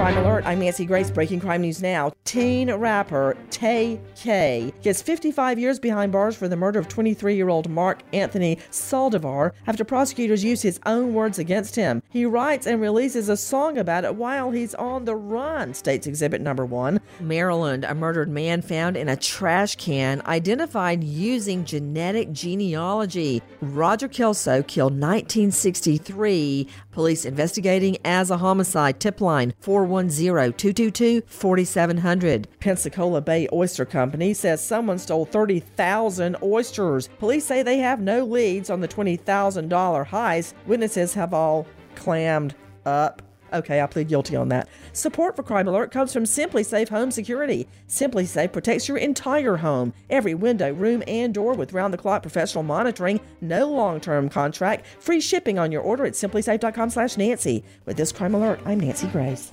Crime Alert. I'm Nancy Grace. Breaking crime news now. Teen rapper Tay K gets 55 years behind bars for the murder of 23 year old Mark Anthony Saldivar after prosecutors use his own words against him. He writes and releases a song about it while he's on the run, states exhibit number one. Maryland, a murdered man found in a trash can identified using genetic genealogy. Roger Kelso killed 1963. Police investigating as a homicide. Tip line 410 222 4700. Pensacola Bay Oyster Company says someone stole 30,000 oysters. Police say they have no leads on the $20,000 heist. Witnesses have all clammed up. Okay, I plead guilty on that. Support for Crime Alert comes from SimpliSafe Home Security. SimpliSafe protects your entire home, every window, room, and door with round the clock professional monitoring, no long term contract, free shipping on your order at simplisafe.com slash Nancy. With this Crime Alert, I'm Nancy Grace.